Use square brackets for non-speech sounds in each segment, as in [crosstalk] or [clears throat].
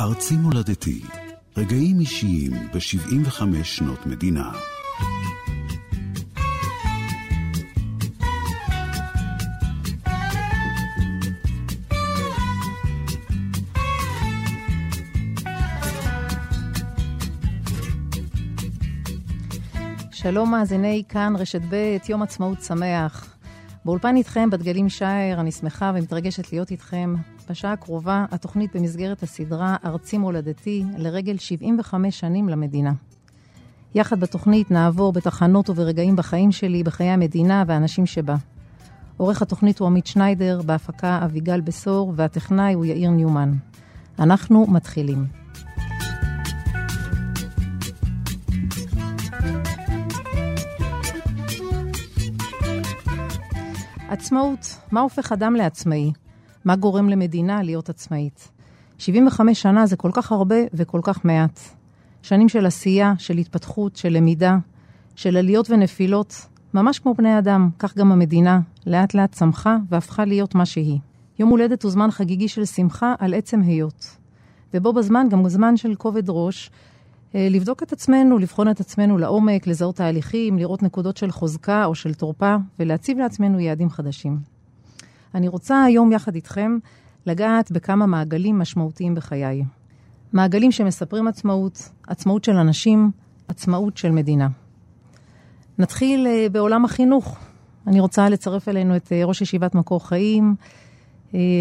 ארצי מולדתי, רגעים אישיים ב-75 שנות מדינה. שלום מאזיני כאן רשת ב', יום עצמאות שמח. באולפן איתכם, בדגלים שער, אני שמחה ומתרגשת להיות איתכם. בשעה הקרובה, התוכנית במסגרת הסדרה ארצי מולדתי לרגל 75 שנים למדינה. יחד בתוכנית נעבור בתחנות וברגעים בחיים שלי, בחיי המדינה והאנשים שבה. עורך התוכנית הוא עמית שניידר, בהפקה אביגל בשור, והטכנאי הוא יאיר ניומן. אנחנו מתחילים. עצמאות, מה הופך אדם לעצמאי? מה גורם למדינה להיות עצמאית? 75 שנה זה כל כך הרבה וכל כך מעט. שנים של עשייה, של התפתחות, של למידה, של עליות ונפילות, ממש כמו בני אדם, כך גם המדינה, לאט לאט צמחה והפכה להיות מה שהיא. יום הולדת הוא זמן חגיגי של שמחה על עצם היות. ובו בזמן גם זמן של כובד ראש, אה, לבדוק את עצמנו, לבחון את עצמנו לעומק, לזהות תהליכים, לראות נקודות של חוזקה או של תורפה, ולהציב לעצמנו יעדים חדשים. אני רוצה היום יחד איתכם לגעת בכמה מעגלים משמעותיים בחיי. מעגלים שמספרים עצמאות, עצמאות של אנשים, עצמאות של מדינה. נתחיל אה, בעולם החינוך. אני רוצה לצרף אלינו את אה, ראש ישיבת מקור חיים,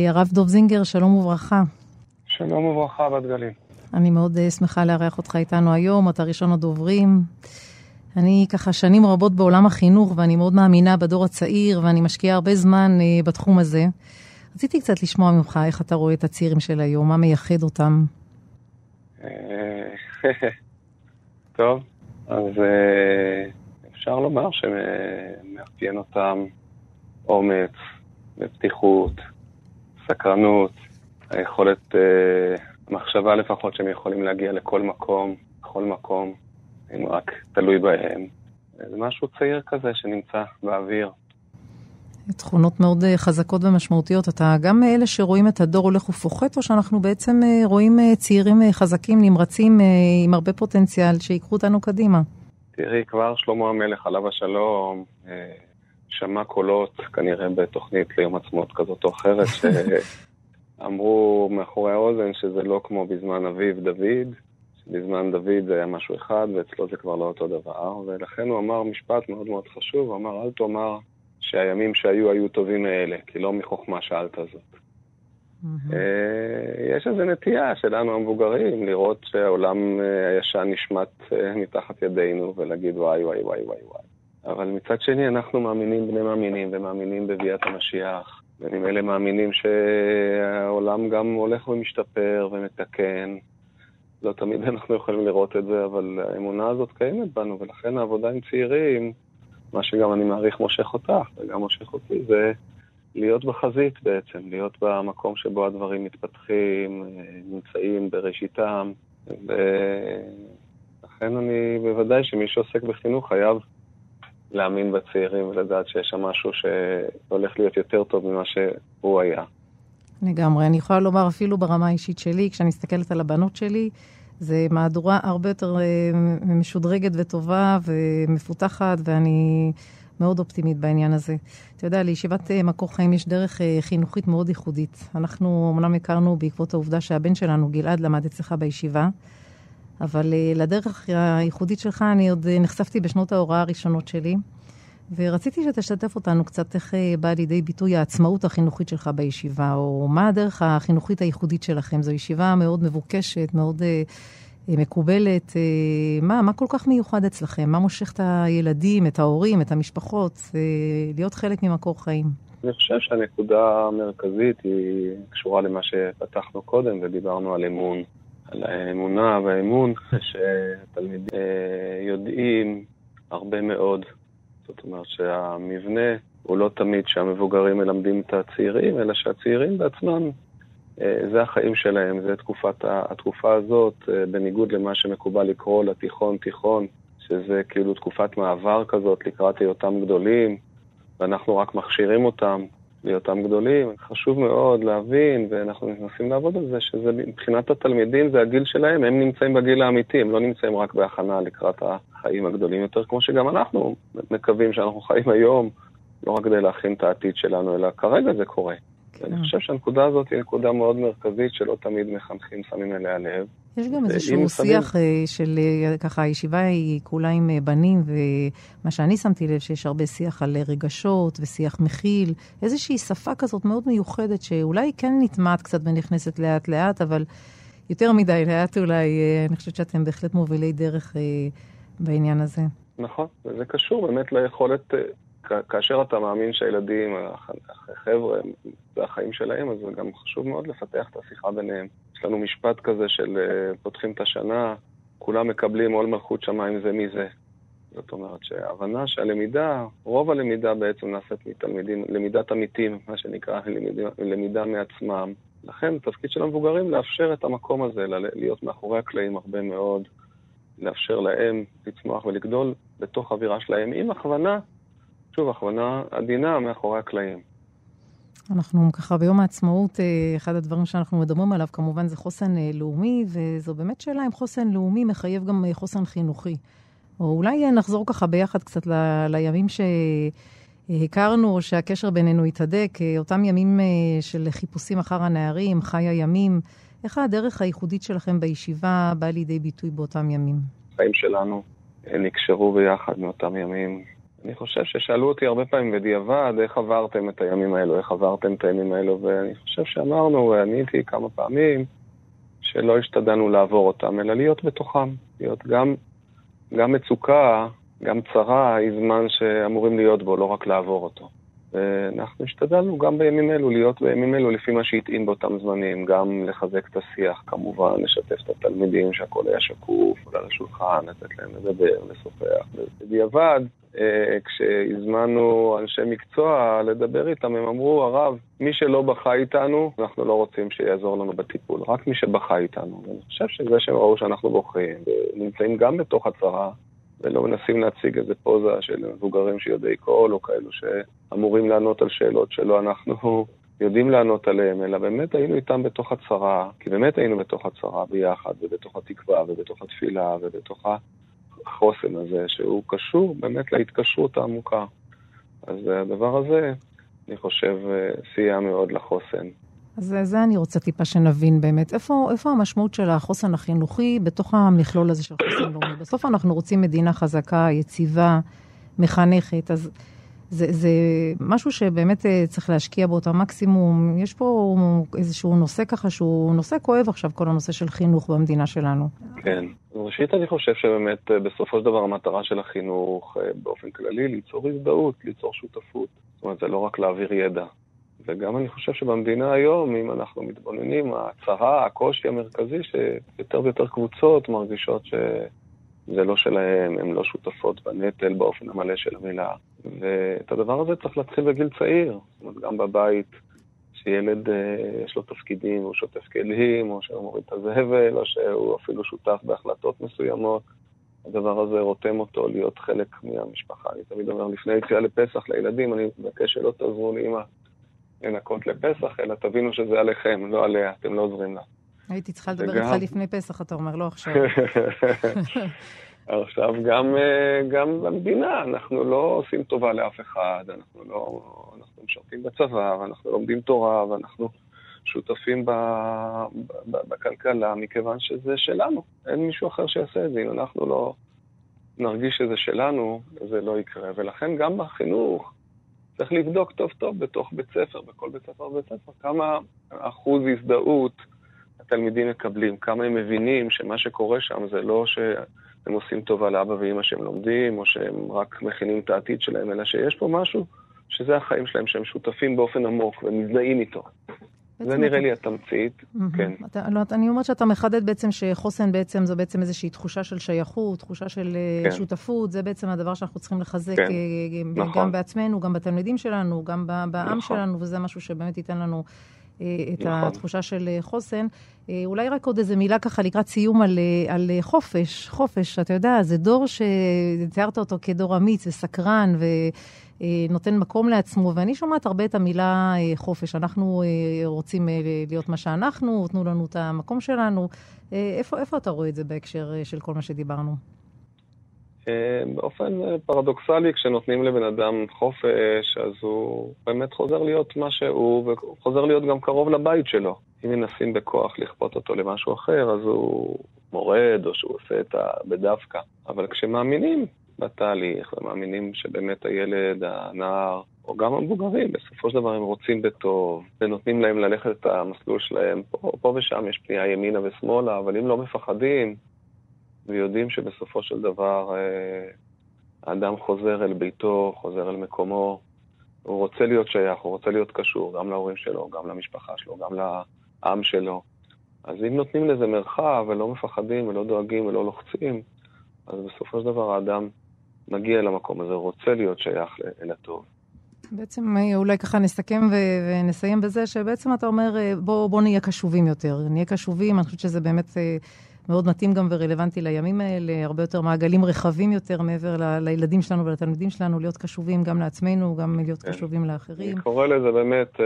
הרב דוב זינגר, שלום וברכה. שלום וברכה, בת גלים. אני מאוד שמחה לארח אותך איתנו היום, אתה ראשון הדוברים. אני ככה שנים רבות בעולם החינוך, ואני מאוד מאמינה בדור הצעיר, ואני משקיעה הרבה זמן uh, בתחום הזה. רציתי קצת לשמוע ממך איך אתה רואה את הצעירים של היום, מה מייחד אותם. אה, [laughs] טוב, אז אפשר לומר שמאפיין אותם אומץ ופתיחות, סקרנות, היכולת מחשבה לפחות שהם יכולים להגיע לכל מקום, בכל מקום, אם רק תלוי בהם. זה משהו צעיר כזה שנמצא באוויר. תכונות מאוד אה, חזקות ומשמעותיות. אתה גם מאלה שרואים את הדור הולך ופוחת, או שאנחנו בעצם אה, רואים אה, צעירים חזקים, נמרצים, עם הרבה פוטנציאל, שיקחו אותנו קדימה? תראי, כבר שלמה המלך, עליו השלום, שמע קולות, כנראה בתוכנית ליום עצמאות כזאת או אחרת, [laughs] אמרו מאחורי האוזן שזה לא כמו בזמן אביו דוד, שבזמן דוד זה היה משהו אחד ואצלו זה כבר לא אותו דבר, ולכן הוא אמר משפט מאוד מאוד חשוב, הוא אמר אל תאמר שהימים שהיו היו טובים מאלה, כי לא מחוכמה שאלת זאת. Mm-hmm. יש איזו נטייה שלנו המבוגרים לראות שהעולם אה, הישן נשמט אה, מתחת ידינו ולהגיד וואי וואי וואי וואי וואי. אבל מצד שני אנחנו מאמינים בני מאמינים ומאמינים בביאת המשיח וממילא מאמינים שהעולם גם הולך ומשתפר ומתקן. לא תמיד אנחנו יכולים לראות את זה, אבל האמונה הזאת קיימת בנו, ולכן העבודה עם צעירים, מה שגם אני מעריך מושך אותך וגם מושך אותי, זה להיות בחזית בעצם, להיות במקום שבו הדברים מתפתחים, נמצאים בראשיתם, ולכן אני בוודאי שמי שעוסק בחינוך חייב להאמין בצעירים ולדעת שיש שם משהו שהולך להיות יותר טוב ממה שהוא היה. לגמרי. אני יכולה לומר אפילו ברמה האישית שלי, כשאני מסתכלת על הבנות שלי, זה מהדורה הרבה יותר אה, משודרגת וטובה ומפותחת, ואני מאוד אופטימית בעניין הזה. אתה יודע, לישיבת אה, מקור חיים יש דרך אה, חינוכית מאוד ייחודית. אנחנו אמנם הכרנו בעקבות העובדה שהבן שלנו, גלעד, למד אצלך בישיבה. אבל לדרך הייחודית שלך אני עוד נחשפתי בשנות ההוראה הראשונות שלי, ורציתי שתשתף אותנו קצת איך אה, באה לידי ביטוי העצמאות החינוכית שלך בישיבה, או מה הדרך החינוכית הייחודית שלכם. זו ישיבה מאוד מבוקשת, מאוד מקובלת. מה, מה כל כך מיוחד אצלכם? מה מושך את הילדים, את ההורים, את המשפחות, להיות חלק ממקור חיים? אני חושב שהנקודה המרכזית היא קשורה למה שפתחנו קודם ודיברנו על אמון. על האמונה והאמון, [laughs] שתלמידים אה, יודעים הרבה מאוד. זאת אומרת שהמבנה הוא לא תמיד שהמבוגרים מלמדים את הצעירים, אלא שהצעירים בעצמם, אה, זה החיים שלהם, זה תקופת, התקופה הזאת, אה, בניגוד למה שמקובל לקרוא לתיכון תיכון, שזה כאילו תקופת מעבר כזאת לקראת היותם גדולים, ואנחנו רק מכשירים אותם. להיותם גדולים. חשוב מאוד להבין, ואנחנו מנסים לעבוד על זה, שזה מבחינת התלמידים זה הגיל שלהם, הם נמצאים בגיל האמיתי, הם לא נמצאים רק בהכנה לקראת החיים הגדולים יותר, כמו שגם אנחנו מקווים שאנחנו חיים היום, לא רק כדי להכין את העתיד שלנו, אלא כרגע זה קורה. אני כן. חושב שהנקודה הזאת היא נקודה מאוד מרכזית שלא תמיד מחנכים שמים אליה לב. יש גם איזשהו שיח שמים... אה, של, אה, ככה, הישיבה היא כולה עם אה, בנים, ומה שאני שמתי לב, שיש הרבה שיח על רגשות ושיח מכיל, איזושהי שפה כזאת מאוד מיוחדת, שאולי כן נטמעת קצת ונכנסת לאט-לאט, אבל יותר מדי לאט אולי, אני חושבת שאתם בהחלט מובילי דרך בעניין הזה. נכון, וזה קשור באמת ליכולת כאשר אתה מאמין שהילדים, החבר'ה, זה החיים שלהם, אז זה גם חשוב מאוד לפתח את השיחה ביניהם. יש לנו משפט כזה של אה, פותחים את השנה, כולם מקבלים עול מלכות שמיים זה מי זה. זאת אומרת שההבנה שהלמידה, רוב הלמידה בעצם נעשית מתלמידים, למידת עמיתים, מה שנקרא, למידה, למידה מעצמם. לכן, התפקיד של המבוגרים לאפשר את המקום הזה, להיות מאחורי הקלעים הרבה מאוד, לאפשר להם לצמוח ולגדול בתוך אווירה שלהם, עם הכוונה שוב, הכוונה עדינה מאחורי הקלעים. אנחנו ככה ביום העצמאות, אה, אחד הדברים שאנחנו מדברים עליו כמובן זה חוסן אה, לאומי, וזו באמת שאלה אם חוסן לאומי מחייב גם אה, חוסן חינוכי. או אולי נחזור ככה ביחד קצת ל- לימים שהכרנו, או שהקשר בינינו התהדק, אותם ימים של חיפושים אחר הנערים, חי הימים. איך הדרך הייחודית שלכם בישיבה באה לידי ביטוי באותם ימים? החיים שלנו נקשרו ביחד מאותם ימים. אני חושב ששאלו אותי הרבה פעמים בדיעבד, איך עברתם את הימים האלו, איך עברתם את הימים האלו, ואני חושב שאמרנו, עניתי כמה פעמים, שלא השתדלנו לעבור אותם, אלא להיות בתוכם. להיות גם, גם מצוקה, גם צרה, היא זמן שאמורים להיות בו, לא רק לעבור אותו. ואנחנו השתדלנו גם בימים אלו, להיות בימים אלו לפי מה שהתאים באותם זמנים, גם לחזק את השיח, כמובן, לשתף את התלמידים שהכל היה שקוף, עולה לשולחן, לתת להם לדבר, לשוחח. בדיעבד, אה, כשהזמנו אנשי מקצוע לדבר איתם, הם אמרו, הרב, מי שלא בכה איתנו, אנחנו לא רוצים שיעזור לנו בטיפול, רק מי שבכה איתנו. ואני חושב שזה שהם ראו שאנחנו בוכים, ונמצאים גם בתוך הצרה, ולא מנסים להציג איזה פוזה של מבוגרים שיודעי קול, או כאלו שאמורים לענות על שאלות שלא אנחנו [laughs] יודעים לענות עליהן, אלא באמת היינו איתם בתוך הצרה, כי באמת היינו בתוך הצרה ביחד, ובתוך התקווה, ובתוך התפילה, ובתוך החוסן הזה, שהוא קשור באמת להתקשרות העמוקה. אז הדבר הזה, אני חושב, סייע מאוד לחוסן. אז זה אני רוצה טיפה שנבין באמת. איפה, איפה המשמעות של החוסן החינוכי בתוך המכלול הזה של חוסן לאומי? בסוף אנחנו רוצים מדינה חזקה, יציבה, מחנכת, אז זה, זה משהו שבאמת אה, צריך להשקיע בו את המקסימום. יש פה איזשהו נושא ככה שהוא נושא כואב עכשיו, כל הנושא של חינוך במדינה שלנו. כן. ראשית, אני חושב שבאמת אה, בסופו של דבר המטרה של החינוך אה, באופן כללי, ליצור הזדהות, ליצור שותפות. זאת אומרת, זה לא רק להעביר ידע. וגם אני חושב שבמדינה היום, אם אנחנו מתבוננים, הצרה, הקושי המרכזי, שיותר ויותר קבוצות מרגישות שזה לא שלהם, הן לא שותפות בנטל באופן המלא של המילה. ואת הדבר הזה צריך להתחיל בגיל צעיר. זאת אומרת, גם בבית, שילד אה, יש לו תפקידים, הוא שוטף כלים, או שהוא מוריד את הזבל, או שהוא אפילו שותף בהחלטות מסוימות. הדבר הזה רותם אותו להיות חלק מהמשפחה. אני תמיד אומר, לפני יציאה לפסח לילדים, אני מבקש שלא תעזרו לאמא לנקות לפסח, אלא תבינו שזה עליכם, לא עליה, אתם לא עוזרים לה. הייתי צריכה לדבר איתך לפני פסח, אתה אומר, לא עכשיו. [laughs] עכשיו, גם, אה, גם במדינה, אנחנו לא עושים טובה לאף אחד, אנחנו לא... אנחנו משרתים בצבא, ואנחנו לומדים תורה, ואנחנו שותפים ב, ב, בכלכלה, מכיוון שזה שלנו. אין מישהו אחר שיעשה את זה. אם אנחנו לא נרגיש שזה שלנו, זה לא יקרה. ולכן גם בחינוך, צריך לבדוק טוב טוב בתוך בית ספר, בכל בית ספר ובית ספר, כמה אחוז הזדהות התלמידים מקבלים, כמה הם מבינים שמה שקורה שם זה לא שהם עושים טובה לאבא ואימא שהם לומדים, או שהם רק מכינים את העתיד שלהם, אלא שיש פה משהו שזה החיים שלהם, שהם שותפים באופן עמוק ומזדהים איתו. זה נראה לי התמצית, כן. אתה, לא, אני אומרת שאתה מחדד בעצם שחוסן בעצם זו בעצם איזושהי תחושה של שייכות, תחושה של אה, כן. שותפות, זה בעצם הדבר שאנחנו צריכים לחזק כן. אה, נכון. גם בעצמנו, גם בתלמידים שלנו, גם בעם נכון. שלנו, וזה משהו שבאמת ייתן לנו את נכון. התחושה של חוסן. אולי רק עוד איזה מילה ככה לקראת סיום על, על חופש. חופש, אתה יודע, זה דור שתיארת אותו כדור אמיץ וסקרן ונותן מקום לעצמו, ואני שומעת הרבה את המילה חופש. אנחנו רוצים להיות מה שאנחנו, תנו לנו את המקום שלנו. איפה, איפה אתה רואה את זה בהקשר של כל מה שדיברנו? אה, באופן אה, פרדוקסלי, כשנותנים לבן אדם חופש, אז הוא באמת חוזר להיות מה שהוא, וחוזר להיות גם קרוב לבית שלו. אם מנסים בכוח לכפות אותו למשהו אחר, אז הוא מורד, או שהוא עושה את ה... בדווקא. אבל כשמאמינים בתהליך, ומאמינים שבאמת הילד, הנער, או גם המבוגרים, בסופו של דבר הם רוצים בטוב, ונותנים להם ללכת את המסלול שלהם. פה, פה ושם יש פנייה ימינה ושמאלה, אבל אם לא מפחדים, ויודעים שבסופו של דבר אה, האדם חוזר אל ביתו, חוזר אל מקומו, הוא רוצה להיות שייך, הוא רוצה להיות קשור גם להורים שלו, גם למשפחה שלו, גם לעם שלו. אז אם נותנים לזה מרחב ולא מפחדים ולא דואגים ולא לוחצים, אז בסופו של דבר האדם מגיע למקום הזה, רוצה להיות שייך אל הטוב. בעצם אה, אולי ככה נסכם ו- ונסיים בזה שבעצם אתה אומר, אה, בוא, בוא נהיה קשובים יותר. נהיה קשובים, אני חושבת שזה באמת מאוד מתאים גם ורלוונטי לימים האלה, הרבה יותר מעגלים רחבים יותר מעבר ל- לילדים שלנו ולתלמידים שלנו, להיות קשובים גם לעצמנו, גם להיות כן. קשובים לאחרים. אני קורא לזה באמת אה,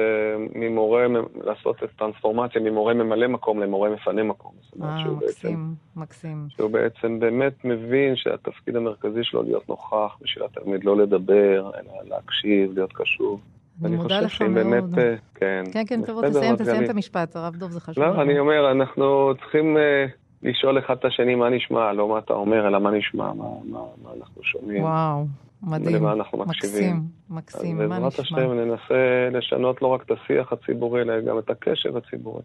ממורה, לעשות את טרנספורמציה ממורה ממלא מקום למורה מפנה מקום. אה, מקסים, בעצם, מקסים. שהוא בעצם באמת מבין שהתפקיד המרכזי שלו להיות נוכח בשביל התלמיד, לא לדבר, אלא להקשיב, להיות קשוב. אני מודה לך מאוד. באמת, אה, כן. כן, כן, טוב, תסיים, תסיים את המשפט, הרב דוב, זה חשוב. לא, אני אומר, אנחנו צריכים אה, לשאול אחד את השני מה נשמע, לא מה אתה אומר, אלא מה נשמע, מה, מה, מה אנחנו שומעים. וואו, מדהים. ולמה אנחנו מקשיבים. מקסים, מקסים, מה נשמע? אז בעזרת השם ננסה לשנות לא רק את השיח הציבורי, אלא גם את הקשב הציבורי.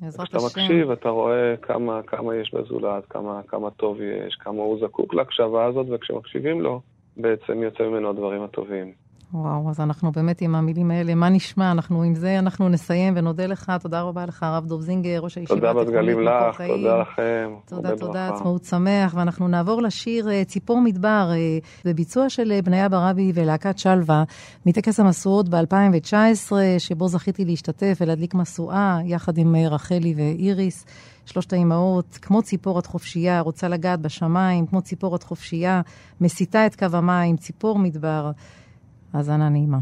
בעזרת השם. כשאתה מקשיב, אתה רואה כמה, כמה יש בזולת, כמה, כמה טוב יש, כמה הוא זקוק להקשבה הזאת, וכשמקשיבים לו, בעצם יוצא ממנו הדברים הטובים. וואו, אז אנחנו באמת עם המילים האלה, מה נשמע? אנחנו עם זה אנחנו נסיים ונודה לך. תודה רבה לך, הרב דוב זינגר, ראש הישיבה תודה בדגלים לך, תודה לכם. תודה, תודה, עצמאות שמח. ואנחנו נעבור לשיר אה, ציפור מדבר, אה, בביצוע של אה, בניה ברבי ולהקת שלווה, מטקס המשואות ב-2019, שבו זכיתי להשתתף ולהדליק משואה, יחד עם רחלי ואיריס. שלושת האימהות, כמו ציפורת חופשייה, רוצה לגעת בשמיים, כמו ציפורת חופשייה, מסיתה את קו המים, ציפור מדבר. האזנה נעימה.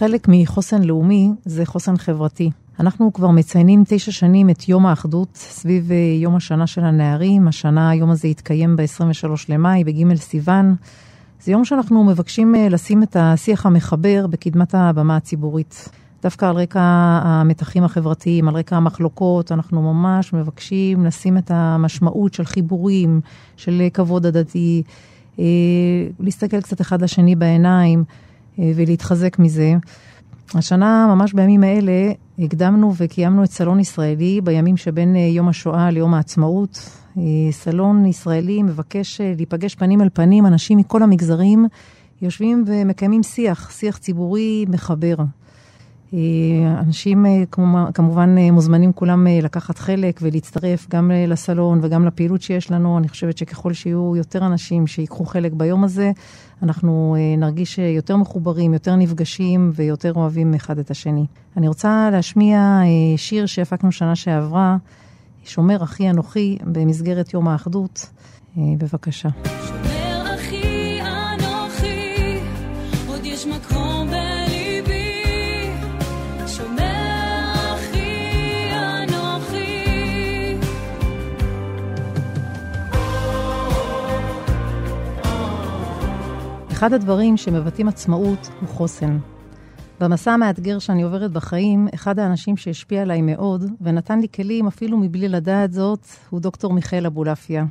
חלק מחוסן לאומי זה חוסן חברתי. אנחנו כבר מציינים תשע שנים את יום האחדות סביב אה, יום השנה של הנערים. השנה היום הזה יתקיים ב-23 למאי, בג' סיוון. זה יום שאנחנו מבקשים אה, לשים את השיח המחבר בקדמת הבמה הציבורית. דווקא על רקע המתחים החברתיים, על רקע המחלוקות, אנחנו ממש מבקשים לשים את המשמעות של חיבורים, של כבוד הדדי, אה, להסתכל קצת אחד לשני בעיניים. אה, ולהתחזק מזה. השנה, ממש בימים האלה, הקדמנו וקיימנו את סלון ישראלי בימים שבין אה, יום השואה ליום העצמאות. אה, סלון ישראלי מבקש להיפגש פנים אל פנים, אנשים מכל המגזרים יושבים ומקיימים שיח, שיח ציבורי מחבר. אנשים כמובן מוזמנים כולם לקחת חלק ולהצטרף גם לסלון וגם לפעילות שיש לנו. אני חושבת שככל שיהיו יותר אנשים שיקחו חלק ביום הזה, אנחנו אה, נרגיש יותר מחוברים, יותר נפגשים ויותר אוהבים אחד את השני. אני רוצה להשמיע אה, שיר שהפקנו שנה שעברה, שומר אחי אנוכי, במסגרת יום האחדות. אה, בבקשה. אחד הדברים שמבטאים עצמאות הוא חוסן. במסע המאתגר שאני עוברת בחיים, אחד האנשים שהשפיע עליי מאוד, ונתן לי כלים אפילו מבלי לדעת זאת, הוא דוקטור מיכאל אבולעפיה.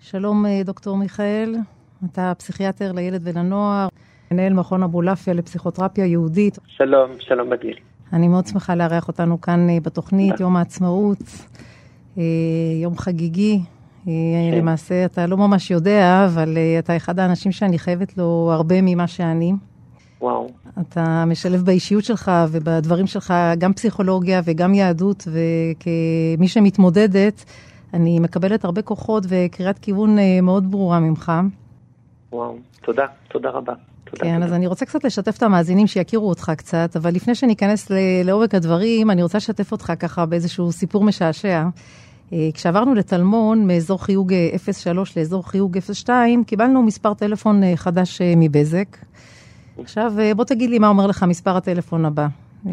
שלום, אה, דוקטור מיכאל, אתה פסיכיאטר לילד ולנוער, מנהל מכון אבולעפיה לפסיכותרפיה יהודית. שלום, שלום בגיל. אני מאוד שמחה לארח אותנו כאן אה, בתוכנית, יום העצמאות, אה, יום חגיגי. כן. למעשה, אתה לא ממש יודע, אבל אתה אחד האנשים שאני חייבת לו הרבה ממה שאני. וואו. אתה משלב באישיות שלך ובדברים שלך גם פסיכולוגיה וגם יהדות, וכמי שמתמודדת, אני מקבלת הרבה כוחות וקריאת כיוון אה, מאוד ברורה ממך. וואו, תודה, תודה רבה. תודה, כן, תודה. אז אני רוצה קצת לשתף את המאזינים שיכירו אותך קצת, אבל לפני שניכנס לעומק הדברים, אני רוצה לשתף אותך ככה באיזשהו סיפור משעשע. אה, כשעברנו לטלמון מאזור חיוג 03 אה, לאזור חיוג 02, קיבלנו מספר טלפון חדש מבזק. עכשיו, אה, בוא תגיד לי מה אומר לך מספר הטלפון הבא. 02-997-2495.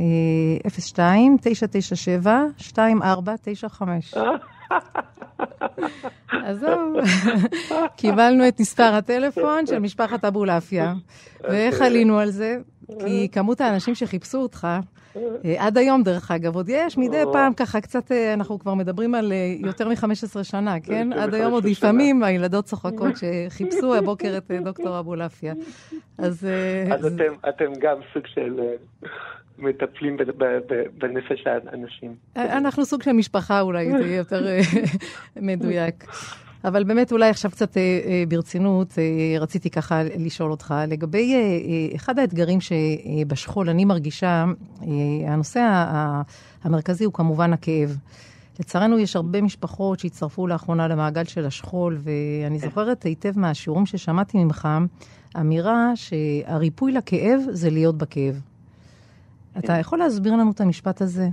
עזוב, קיבלנו את מספר הטלפון של משפחת אבולעפיה. ואיך עלינו על זה? כי כמות האנשים שחיפשו אותך, אה, עד היום דרך אגב, עוד יש מדי פעם ככה קצת, אה, אנחנו כבר מדברים על אה, יותר מ-15 שנה, כן? עד היום עוד לפעמים הילדות צוחקות שחיפשו הבוקר את דוקטור אבולעפיה. אז אתם גם סוג של... מטפלים בנפש האנשים. אנחנו סוג של משפחה אולי, זה יהיה יותר [laughs] מדויק. אבל באמת אולי עכשיו קצת אה, ברצינות, רציתי ככה לשאול אותך, לגבי אחד האתגרים שבשכול אני מרגישה, הנושא המרכזי הוא כמובן הכאב. לצערנו יש הרבה משפחות שהצטרפו לאחרונה למעגל של השכול, ואני זוכרת היטב מהשיעורים ששמעתי ממך, אמירה שהריפוי לכאב זה להיות בכאב. אתה יכול להסביר לנו את המשפט הזה?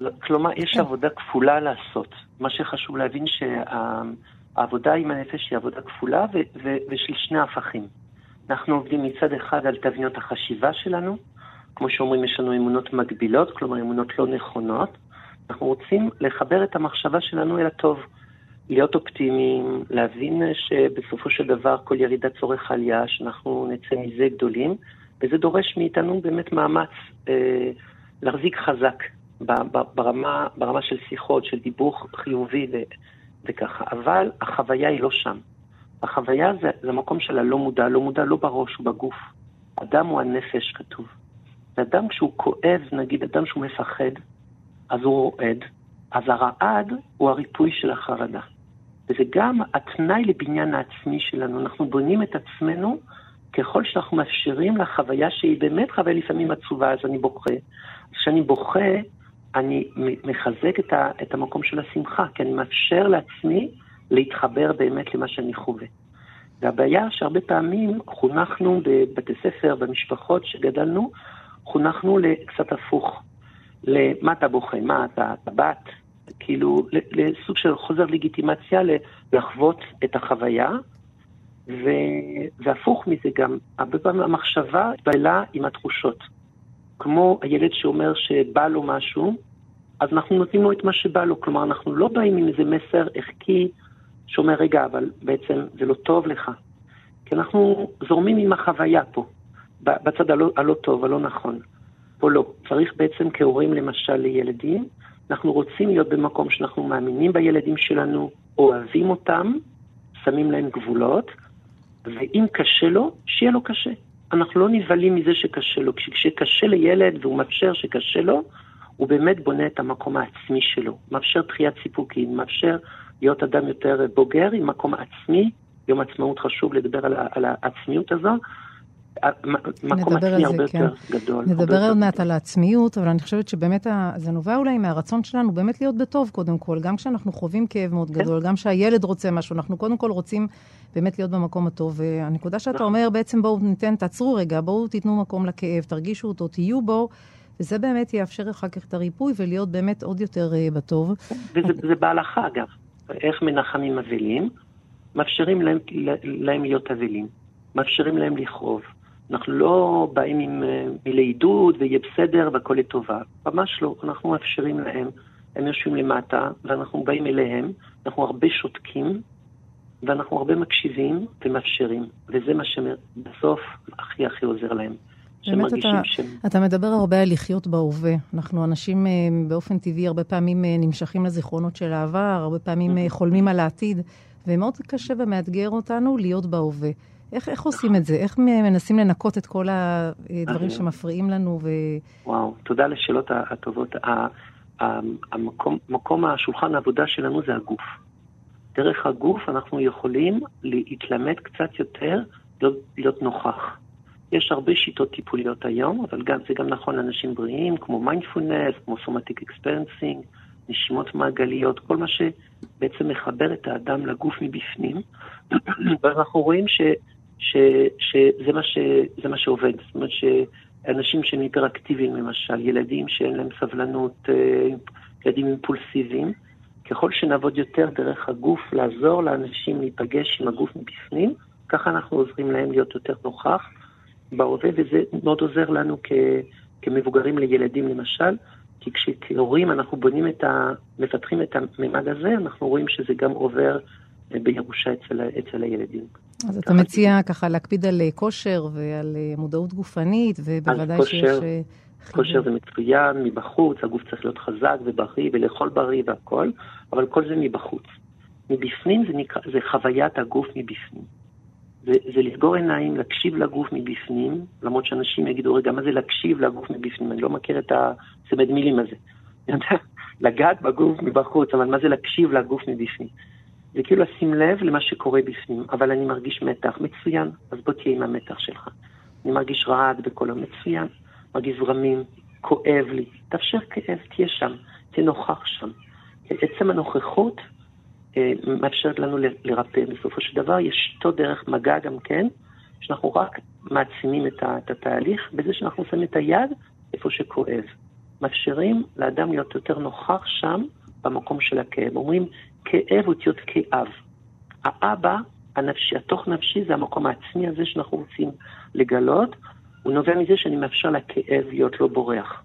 לא, כלומר, יש כן. עבודה כפולה לעשות. מה שחשוב להבין שהעבודה עם הנפש היא עבודה כפולה ו- ו- ושל שני הפכים. אנחנו עובדים מצד אחד על תבניות החשיבה שלנו, כמו שאומרים, יש לנו אמונות מגבילות, כלומר אמונות לא נכונות. אנחנו רוצים לחבר את המחשבה שלנו אל הטוב, להיות אופטימיים, להבין שבסופו של דבר כל ירידה צורך עלייה, שאנחנו נצא מזה גדולים, וזה דורש מאיתנו באמת מאמץ אה, להחזיק חזק ברמה, ברמה של שיחות, של דיבור חיובי ו, וככה. אבל החוויה היא לא שם. החוויה זה, זה המקום של הלא מודע, לא מודע לא בראש, בגוף. אדם הוא הנפש, כתוב. ואדם כשהוא כואב, נגיד אדם שהוא מפחד, אז הוא רועד, אז הרעד הוא הריפוי של החרדה. וזה גם התנאי לבניין העצמי שלנו. אנחנו בונים את עצמנו ככל שאנחנו מאפשרים לחוויה שהיא באמת חוויה לפעמים עצובה, אז אני בוכה. כשאני בוכה, אני מחזק את, ה, את המקום של השמחה, כי אני מאפשר לעצמי להתחבר באמת למה שאני חווה. והבעיה שהרבה פעמים חונכנו בבתי ספר, במשפחות שגדלנו, חונכנו לקצת הפוך. למה אתה בוכה? מה, אתה, אתה בת? כאילו, לסוג של חוזר לגיטימציה לחוות את החוויה, ו... והפוך מזה גם, הרבה פעמים המחשבה התבללה עם התחושות. כמו הילד שאומר שבא לו משהו, אז אנחנו נותנים לו את מה שבא לו. כלומר, אנחנו לא באים עם איזה מסר ערכי שאומר, רגע, אבל בעצם זה לא טוב לך. כי אנחנו זורמים עם החוויה פה, בצד הלא, הלא טוב, הלא נכון. פה לא. צריך בעצם כהורים למשל לילדים, אנחנו רוצים להיות במקום שאנחנו מאמינים בילדים שלנו, אוהבים אותם, שמים להם גבולות, ואם קשה לו, שיהיה לו קשה. אנחנו לא נבהלים מזה שקשה לו. כשקשה לילד והוא מאפשר שקשה לו, הוא באמת בונה את המקום העצמי שלו, מאפשר דחיית סיפוקים, מאפשר להיות אדם יותר בוגר עם מקום עצמי. יום עצמאות חשוב לדבר על, על העצמיות הזו, מקום עצמי הרבה כן. יותר גדול. נדבר עוד מעט על העצמיות, אבל אני חושבת שבאמת זה נובע אולי מהרצון שלנו באמת להיות בטוב קודם כל. גם כשאנחנו חווים כאב מאוד כן. גדול, גם כשהילד רוצה משהו, אנחנו קודם כל רוצים באמת להיות במקום הטוב. והנקודה שאתה נכון. אומר, בעצם בואו ניתן, תעצרו רגע, בואו תיתנו מקום לכאב, תרגישו אותו, תהיו בו. וזה באמת יאפשר אחר כך את הריפוי ולהיות באמת עוד יותר uh, בטוב. וזה בהלכה, אגב. איך מנחמים אבלים? מאפשרים להם, להם להיות אבלים. מאפשרים להם לכאוב. אנחנו לא באים עם אה, מילי עידוד ויהיה בסדר והכל לטובה. ממש לא, אנחנו מאפשרים להם. הם יושבים למטה ואנחנו באים אליהם, אנחנו הרבה שותקים ואנחנו הרבה מקשיבים ומאפשרים. וזה מה שבסוף הכי הכי עוזר להם. באמת אתה, ש... אתה מדבר הרבה על לחיות בהווה. אנחנו אנשים אה, באופן טבעי הרבה פעמים אה, נמשכים לזיכרונות של העבר, הרבה פעמים חולמים על העתיד, ומאוד קשה ומאתגר אותנו להיות בהווה. איך, איך עושים את זה? איך מנסים לנקות את כל הדברים שמפריעים לנו? ו... וואו, תודה לשאלות הטובות. המקום, מקום השולחן העבודה שלנו זה הגוף. דרך הגוף אנחנו יכולים להתלמד קצת יותר, להיות, להיות נוכח. יש הרבה שיטות טיפוליות היום, אבל גם, זה גם נכון לאנשים בריאים, כמו מיינדפולנס, כמו somatic experiencing, נשימות מעגליות, כל מה שבעצם מחבר את האדם לגוף מבפנים. [clears throat] ואנחנו רואים ש... ש, שזה מה, ש, מה שעובד. זאת אומרת שאנשים שהם היפראקטיביים למשל, ילדים שאין להם סבלנות, אה, ילדים אימפולסיביים, ככל שנעבוד יותר דרך הגוף, לעזור לאנשים להיפגש עם הגוף מבפנים, ככה אנחנו עוזרים להם להיות יותר נוכח בהווה, וזה מאוד עוזר לנו כ, כמבוגרים לילדים למשל, כי כשכהורים אנחנו בונים את ה... מפתחים את הממד הזה, אנחנו רואים שזה גם עובר בירושה אצל, אצל הילדים. אז אתה מציע ככה להקפיד על אה, כושר ועל אה, מודעות גופנית, ובוודאי שיש... אה, כושר זה מצוין, מבחוץ, הגוף צריך להיות חזק ובריא ולאכול בריא והכל, אבל כל זה מבחוץ. מבפנים זה, נקרא, זה חוויית הגוף מבפנים. זה, זה לסגור עיניים, להקשיב לגוף מבפנים, למרות שאנשים יגידו, רגע, מה זה להקשיב לגוף מבפנים? אני לא מכיר את הצמד מילים הזה. [laughs] לגעת בגוף מבחוץ, אבל מה זה להקשיב לגוף מבפנים? זה כאילו לשים לב למה שקורה בפנים, אבל אני מרגיש מתח, מצוין, אז בוא תהיה עם המתח שלך. אני מרגיש רעד בקולו, מצוין, מרגיש זרמים, כואב לי, תאפשר כאב, תהיה שם, תהיה נוכח שם. עצם הנוכחות אה, מאפשרת לנו לרפא. בסופו של דבר יש אותו דרך מגע גם כן, שאנחנו רק מעצימים את, את התהליך בזה שאנחנו שמים את היד איפה שכואב. מאפשרים לאדם להיות יותר נוכח שם, במקום של הכאב. אומרים, כאב אותיות כאב. האבא הנפשי, התוך נפשי זה המקום העצמי הזה שאנחנו רוצים לגלות, הוא נובע מזה שאני מאפשר לכאב להיות לא בורח.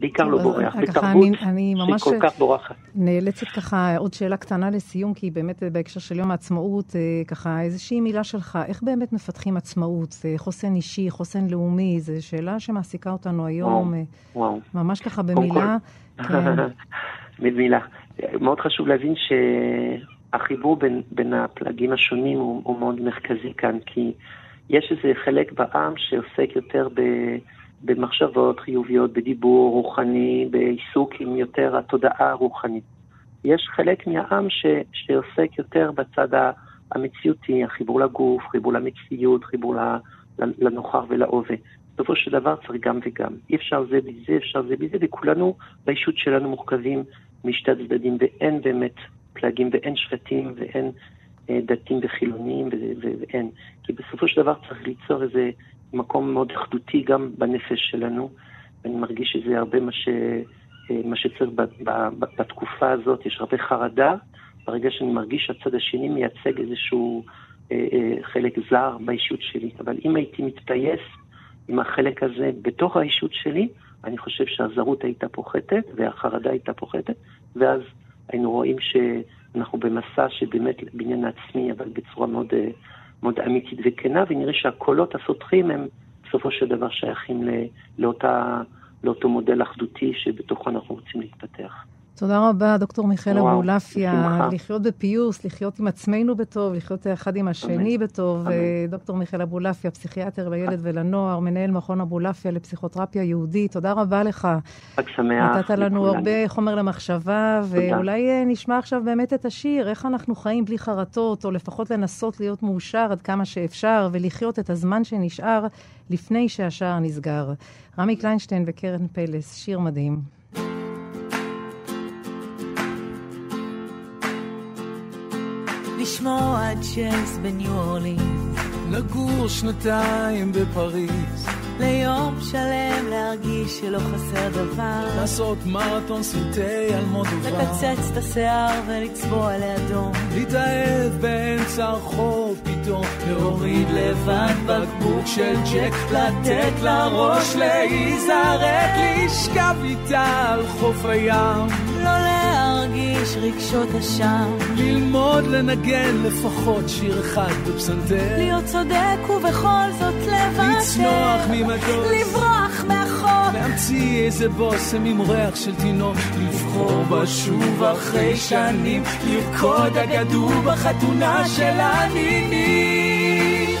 בעיקר לא בורח, בתרבות שהיא כל כך בורחת. נאלצת ככה עוד שאלה קטנה לסיום, כי באמת בהקשר של יום העצמאות, אה, ככה איזושהי מילה שלך, איך באמת מפתחים עצמאות? חוסן אישי, חוסן לאומי, זו שאלה שמעסיקה אותנו היום. וואו, וואו. ממש ככה במילה. כן. [laughs] במילה. מאוד חשוב להבין שהחיבור בין, בין הפלגים השונים הוא, הוא מאוד מרכזי כאן, כי יש איזה חלק בעם שעוסק יותר ב... במחשבות חיוביות, בדיבור רוחני, בעיסוק עם יותר התודעה הרוחנית. יש חלק מהעם ש, שעוסק יותר בצד המציאותי, החיבור לגוף, חיבור למציאות, חיבור לנוכח ולהווה. בסופו של דבר צריך גם וגם. אי אפשר זה בזה, אפשר זה בזה, וכולנו באישות שלנו מורכבים משתי הצדדים, ואין באמת פלגים, ואין שבטים, ואין אה, דתיים וחילונים, ואין. כי בסופו של דבר צריך ליצור איזה מקום מאוד אחדותי גם בנפש שלנו, ואני מרגיש שזה הרבה מה, ש, אה, מה שצריך ב, ב, ב, בתקופה הזאת, יש הרבה חרדה, ברגע שאני מרגיש שהצד השני מייצג איזשהו אה, אה, חלק זר באישות שלי. אבל אם הייתי מתפייס עם החלק הזה בתוך האישות שלי, אני חושב שהזרות הייתה פוחתת והחרדה הייתה פוחתת, ואז היינו רואים שאנחנו במסע שבאמת בניין עצמי, אבל בצורה מאוד, אה, מאוד אמיתית וכנה, ונראה שהקולות הסותחים הם בסופו של דבר שייכים לאותה, לאותו מודל אחדותי שבתוכו אנחנו רוצים להתפתח. תודה רבה, דוקטור מיכאל אבולעפיה. לחיות בפיוס, לחיות עם עצמנו בטוב, לחיות אחד עם השני אמן. בטוב. אמן. דוקטור מיכאל אבולעפיה, פסיכיאטר לילד ולנוער, מנהל מכון אבולעפיה לפסיכותרפיה יהודית. תודה רבה לך. חג שמח. נתת לנו הרבה חומר למחשבה, ואולי אה, נשמע עכשיו באמת את השיר, איך אנחנו חיים בלי חרטות, או לפחות לנסות להיות מאושר עד כמה שאפשר, ולחיות את הזמן שנשאר לפני שהשער נסגר. רמי קליינשטיין וקרן פלס, שיר מדהים. לשמוע ג'אז בניו אורלינס. לגור שנתיים בפריז. ליום שלם להרגיש שלא חסר דבר. לעשות מרתון סרטי אלמודובר. לקצץ את השיער ולצבוע לאדום. להתאהב באמצע הרחוב פתאום. להוריד לבד בקבוק של ג'ק. לתת לראש להיזרק. לשכב איתה על חוף הים. לא להרגיש רגשות אשם. ללמוד לנגן לפחות שיר אחד בפסנתר. להיות צודק ובכל זאת לוותר. לצנוח ממטוס. לברוח מהחוק. להמציא איזה בושם עם ריח של תינוק. לבחור בה שוב אחרי שנים. לרקוד אגדו בחתונה של הנינים.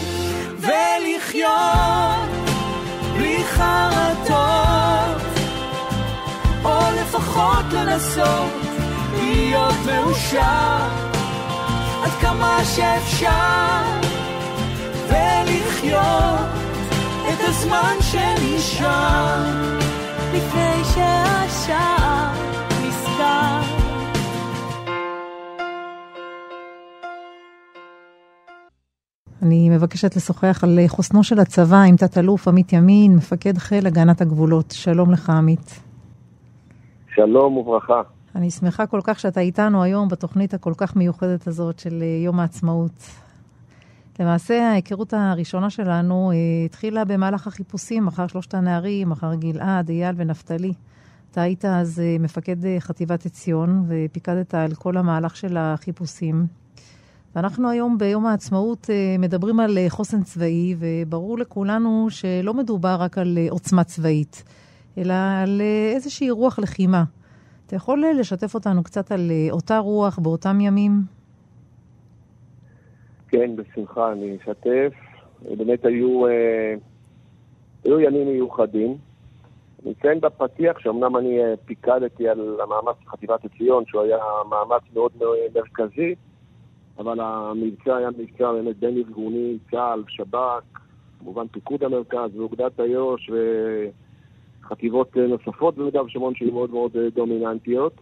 ולחיות בלי חרטות. או לפחות לנסות להיות מאושר עד כמה שאפשר ולחיות את הזמן שנשאר לפני שהשער נסגר אני מבקשת לשוחח על חוסנו של הצבא עם תת-אלוף עמית ימין, מפקד חיל הגנת הגבולות. שלום לך, עמית. שלום וברכה. אני שמחה כל כך שאתה איתנו היום בתוכנית הכל כך מיוחדת הזאת של אה, יום העצמאות. למעשה, ההיכרות הראשונה שלנו אה, התחילה במהלך החיפושים אחר שלושת הנערים, אחר גלעד, אייל ונפתלי. אתה היית אז אה, מפקד חטיבת עציון ופיקדת על כל המהלך של החיפושים. ואנחנו היום ביום העצמאות מדברים על חוסן צבאי, וברור לכולנו שלא מדובר רק על עוצמה צבאית, אלא על איזושהי רוח לחימה. אתה יכול לשתף אותנו קצת על אה, אותה רוח באותם ימים? כן, בשמחה, אני אשתף. באמת היו, אה, היו ימים מיוחדים. אני אציין בפתיח שאומנם אני אה, פיקדתי על המאמץ של חטיבת עציון, שהוא היה מאמץ מאוד מרכזי, אבל המבצע היה מבצע באמת בין ארגוני, צה"ל, שב"כ, כמובן פיקוד המרכז ואוגדת איו"ש וחטיבות נוספות ביהודה ושומרון שהיו מאוד מאוד דומיננטיות.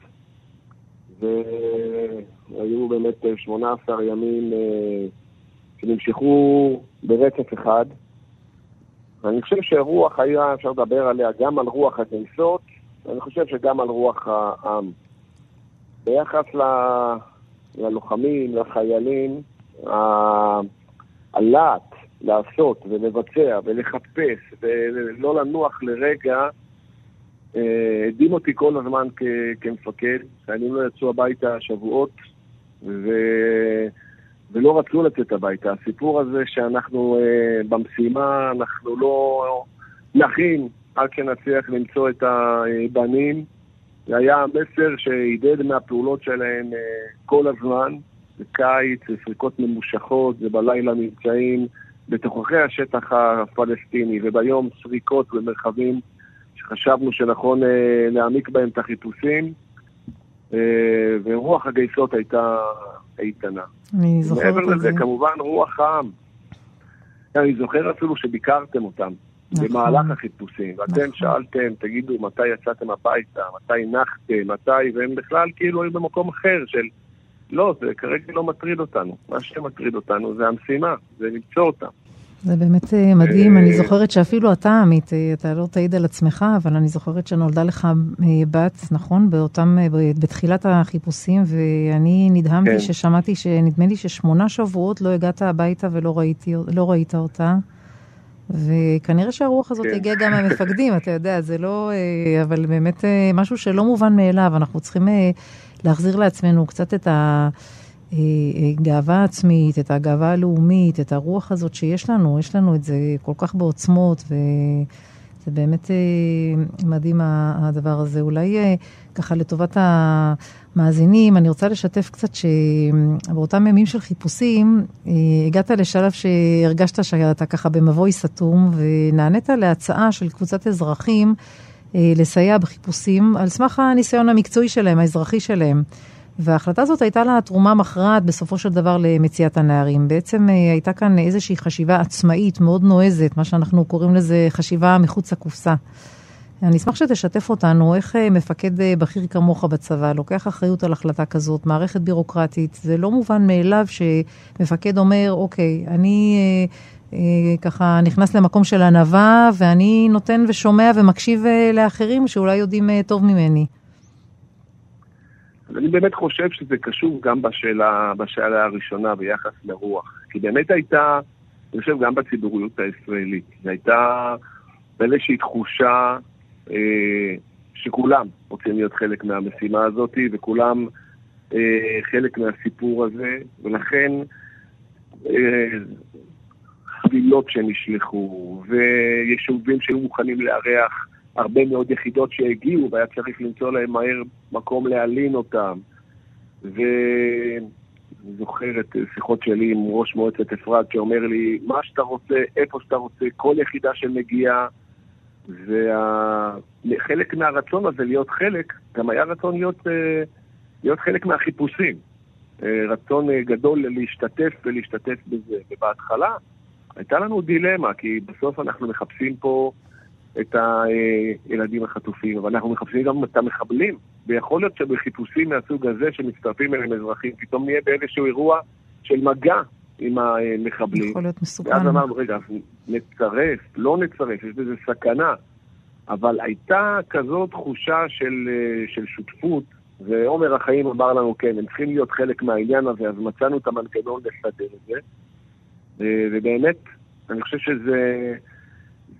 והיו באמת 18 ימים שנמשכו ברצף אחד. ואני חושב שרוח היה, אפשר לדבר עליה גם על רוח הגייסות, ואני חושב שגם על רוח העם. ביחס ל... ללוחמים, לחיילים, הלהט לעשות ולבצע ולחפש ולא לנוח לרגע, אה, הדהים אותי כל הזמן כ- כמפקד. חיילים לא יצאו הביתה שבועות, ו... ולא רצו לצאת הביתה. הסיפור הזה שאנחנו אה, במשימה, אנחנו לא נחים עד שנצליח למצוא את הבנים. זה היה המסר שהידד מהפעולות שלהם אה, כל הזמן. זה קיץ, זה סריקות ממושכות, זה בלילה מבצעים בתוככי השטח הפלסטיני, וביום סריקות במרחבים שחשבנו שנכון אה, להעמיק בהם את החיפושים. אה, ורוח הגייסות הייתה איתנה. אני זוכרת את זה. מעבר לזה, כמובן, רוח העם. אני זוכר אפילו שביקרתם אותם נכון. במהלך החיפושים, ואתם נכון. שאלתם, תגידו, מתי יצאתם הביתה, מתי נחתם, מתי, והם בכלל כאילו היו במקום אחר של... לא, זה כרגע לא מטריד אותנו. מה שמטריד אותנו זה המשימה, זה למצוא אותם. זה באמת אה, מדהים, אה, אני זוכרת שאפילו אתה, עמית, אה, אתה לא תעיד על עצמך, אבל אני זוכרת שנולדה לך בת, נכון? באותם, בתחילת החיפושים, ואני נדהמתי כן. ששמעתי שנדמה לי ששמונה שבועות לא הגעת הביתה ולא ראיתי, לא ראית אותה. וכנראה שהרוח הזאת כן. הגיעה גם מהמפקדים, אתה יודע, זה לא... אבל באמת משהו שלא מובן מאליו, אנחנו צריכים להחזיר לעצמנו קצת את ה... אה, אה, גאווה עצמית, את הגאווה הלאומית, את הרוח הזאת שיש לנו, יש לנו את זה כל כך בעוצמות, וזה באמת אה, מדהים הדבר הזה. אולי ככה לטובת המאזינים, אני רוצה לשתף קצת שבאותם ימים של חיפושים, הגעת לשלב שהרגשת שאתה ככה במבוי סתום, ונענית להצעה של קבוצת אזרחים לסייע בחיפושים על סמך הניסיון המקצועי שלהם, האזרחי שלהם. וההחלטה הזאת הייתה לה תרומה מכרעת בסופו של דבר למציאת הנערים. בעצם אה, הייתה כאן איזושהי חשיבה עצמאית מאוד נועזת, מה שאנחנו קוראים לזה חשיבה מחוץ לקופסה. אני אשמח שתשתף אותנו איך אה, מפקד אה, בכיר כמוך בצבא לוקח אחריות על החלטה כזאת, מערכת בירוקרטית. זה לא מובן מאליו שמפקד אומר, אוקיי, אני אה, אה, ככה נכנס למקום של ענווה ואני נותן ושומע ומקשיב אה, לאחרים שאולי יודעים אה, טוב ממני. אז אני באמת חושב שזה קשור גם בשאלה, בשאלה הראשונה ביחס לרוח. כי באמת הייתה, אני חושב, גם בציבוריות הישראלית, זו הייתה איזושהי תחושה אה, שכולם רוצים להיות חלק מהמשימה הזאת, וכולם אה, חלק מהסיפור הזה, ולכן אה, חבילות שנשלחו, ויישובים שהיו מוכנים לארח הרבה מאוד יחידות שהגיעו, והיה צריך למצוא להם מהר מקום להלין אותם. ואני זוכר את שיחות שלי עם ראש מועצת אפרת שאומר לי, מה שאתה רוצה, איפה שאתה רוצה, כל יחידה שמגיעה, וחלק מהרצון הזה להיות חלק, גם היה רצון להיות, אה, להיות חלק מהחיפושים. אה, רצון אה, גדול להשתתף ולהשתתף בזה. ובהתחלה הייתה לנו דילמה, כי בסוף אנחנו מחפשים פה את הילדים החטופים, אבל אנחנו מחפשים גם את המחבלים. ויכול להיות שבחיפושים מהסוג הזה שמצטרפים אליהם אזרחים, פתאום נהיה באיזשהו אירוע של מגע עם המחבלים. יכול להיות מסוכן. ואז אמרנו, רגע, נצרף, לא נצרף, יש בזה סכנה. אבל הייתה כזאת תחושה של, של שותפות, ועומר החיים אמר לנו, כן, הם צריכים להיות חלק מהעניין הזה, אז מצאנו את המנגנון לסדר את זה. ובאמת, אני חושב שזה...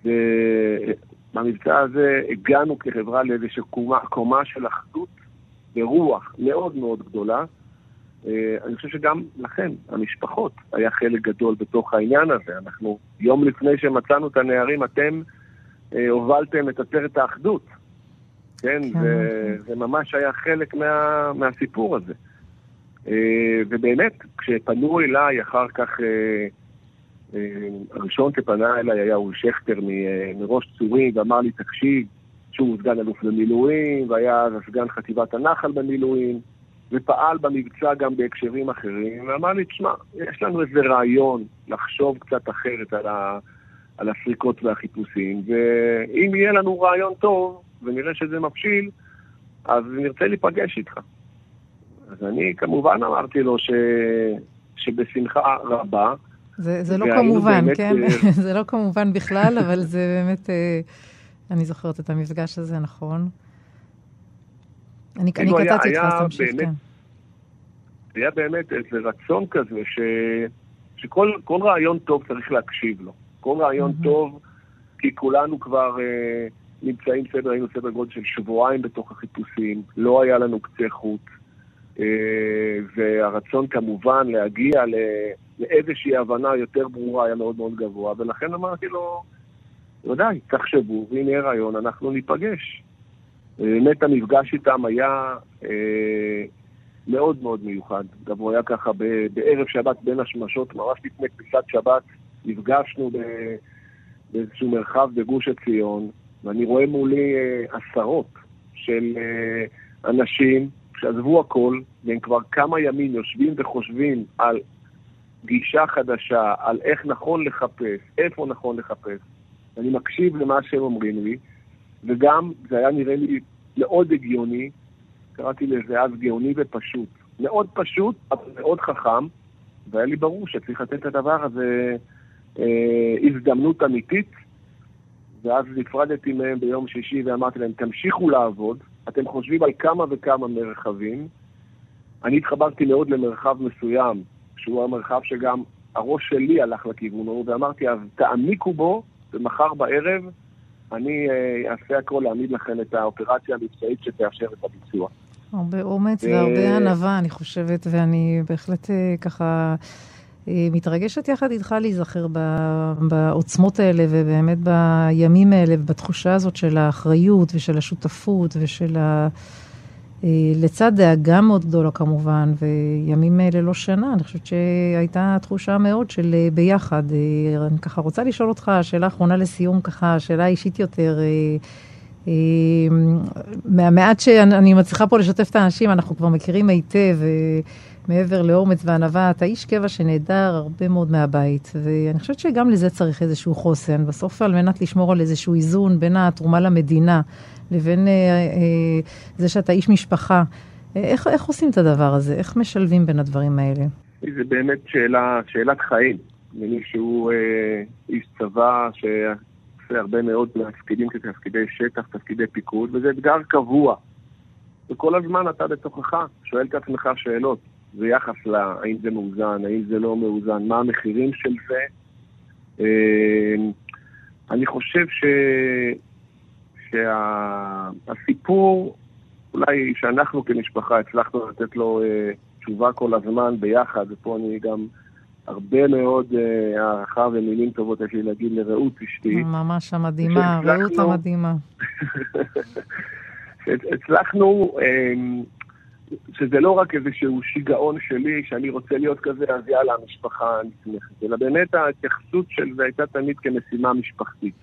זה, במבצע הזה הגענו כחברה לאיזושהי קומה, קומה של אחדות ורוח מאוד מאוד גדולה. אה, אני חושב שגם לכם, המשפחות, היה חלק גדול בתוך העניין הזה. אנחנו, יום לפני שמצאנו את הנערים, אתם אה, הובלתם את עצרת האחדות. כן, כן. זה, זה ממש היה חלק מה, מהסיפור הזה. אה, ובאמת, כשפנו אליי אחר כך, אה, הראשון שפנה אליי היה אורי שכטר מראש צורי, ואמר לי, תקשיב, שהוא סגן אלוף במילואים, והיה סגן חטיבת הנחל במילואים, ופעל במבצע גם בהקשרים אחרים, ואמר לי, תשמע, יש לנו איזה רעיון לחשוב קצת אחרת על, ה, על הסריקות והחיפושים, ואם יהיה לנו רעיון טוב, ונראה שזה מבשיל, אז נרצה להיפגש איתך. אז אני כמובן אמרתי לו ש... שבשמחה רבה. זה, זה לא כמובן, באמת... כן? אה, [laughs] זה לא כמובן בכלל, אבל זה באמת, אה, אני זוכרת את המפגש הזה, נכון. אני, אני קטעתי אותך, אז תמשיך, כן. היה באמת איזה רצון כזה, ש... שכל רעיון טוב צריך להקשיב לו. כל רעיון mm-hmm. טוב, כי כולנו כבר אה, נמצאים סדר, היינו סדר גודל של שבועיים בתוך החיפושים, לא היה לנו קצה חוט. אה, והרצון כמובן להגיע לאיזושהי הבנה יותר ברורה היה מאוד מאוד גבוה, ולכן אמרתי לו, ודאי, תחשבו, ואם יהיה רעיון, אנחנו ניפגש. באמת המפגש איתם היה אה, מאוד מאוד מיוחד. גם הוא היה ככה בערב שבת בין השמשות, ממש לפני כניסת שבת, נפגשנו באיזשהו מרחב בגוש עציון, ואני רואה מולי אה, עשרות של אה, אנשים שעזבו הכל, והם כבר כמה ימים יושבים וחושבים על גישה חדשה, על איך נכון לחפש, איפה נכון לחפש. אני מקשיב למה שהם אומרים לי, וגם זה היה נראה לי מאוד הגיוני, קראתי לזה אז גאוני ופשוט. מאוד פשוט, אבל מאוד חכם, והיה לי ברור שצריך לתת את הדבר הזה אה, הזדמנות אמיתית, ואז נפרדתי מהם ביום שישי ואמרתי להם, תמשיכו לעבוד, אתם חושבים על כמה וכמה מרחבים. אני התחברתי מאוד למרחב מסוים, שהוא המרחב שגם הראש שלי הלך לכיוון ההוא, ואמרתי, אז תעמיקו בו, ומחר בערב אני אה, אעשה הכל להעמיד לכם את האופרציה המבצעית שתאפשר את הביצוע. הרבה אומץ והרבה ענווה, אני חושבת, ואני בהחלט אה, ככה אה, מתרגשת יחד איתך להיזכר בעוצמות האלה, ובאמת בימים האלה, ובתחושה הזאת של האחריות ושל השותפות ושל ה... אה, לצד דאגה מאוד גדולה כמובן, וימים ללא שינה, אני חושבת שהייתה תחושה מאוד של ביחד. אני ככה רוצה לשאול אותך, שאלה אחרונה לסיום, ככה, שאלה אישית יותר. מהמעט שאני מצליחה פה לשתף את האנשים, אנחנו כבר מכירים היטב, מעבר לאומץ וענווה, אתה איש קבע שנעדר הרבה מאוד מהבית, ואני חושבת שגם לזה צריך איזשהו חוסן. בסוף על מנת לשמור על איזשהו איזון בין התרומה למדינה לבין אה, אה, זה שאתה איש משפחה, איך, איך עושים את הדבר הזה? איך משלבים בין הדברים האלה? זה באמת שאלה, שאלת חיים. ממי שהוא אה, איש צבא ש... עושה הרבה מאוד תפקידים כתפקידי שטח, תפקידי פיקוד, וזה אתגר קבוע. וכל הזמן אתה בתוכך שואל את עצמך שאלות ביחס להאם זה מאוזן, האם זה לא מאוזן, מה המחירים של זה. אמ, אני חושב ש... שהסיפור, שה... אולי שאנחנו כמשפחה הצלחנו לתת לו אה, תשובה כל הזמן ביחד, ופה אני גם הרבה מאוד אה, הערכה ומילים טובות יש לי להגיד לרעות אשתי. ממש המדהימה, רעות המדהימה. [laughs] הצלחנו, אמ, שזה לא רק איזשהו שיגעון שלי, שאני רוצה להיות כזה, אז יאללה, המשפחה נצמחת, אלא באמת ההתייחסות של זה הייתה תמיד כמשימה משפחתית.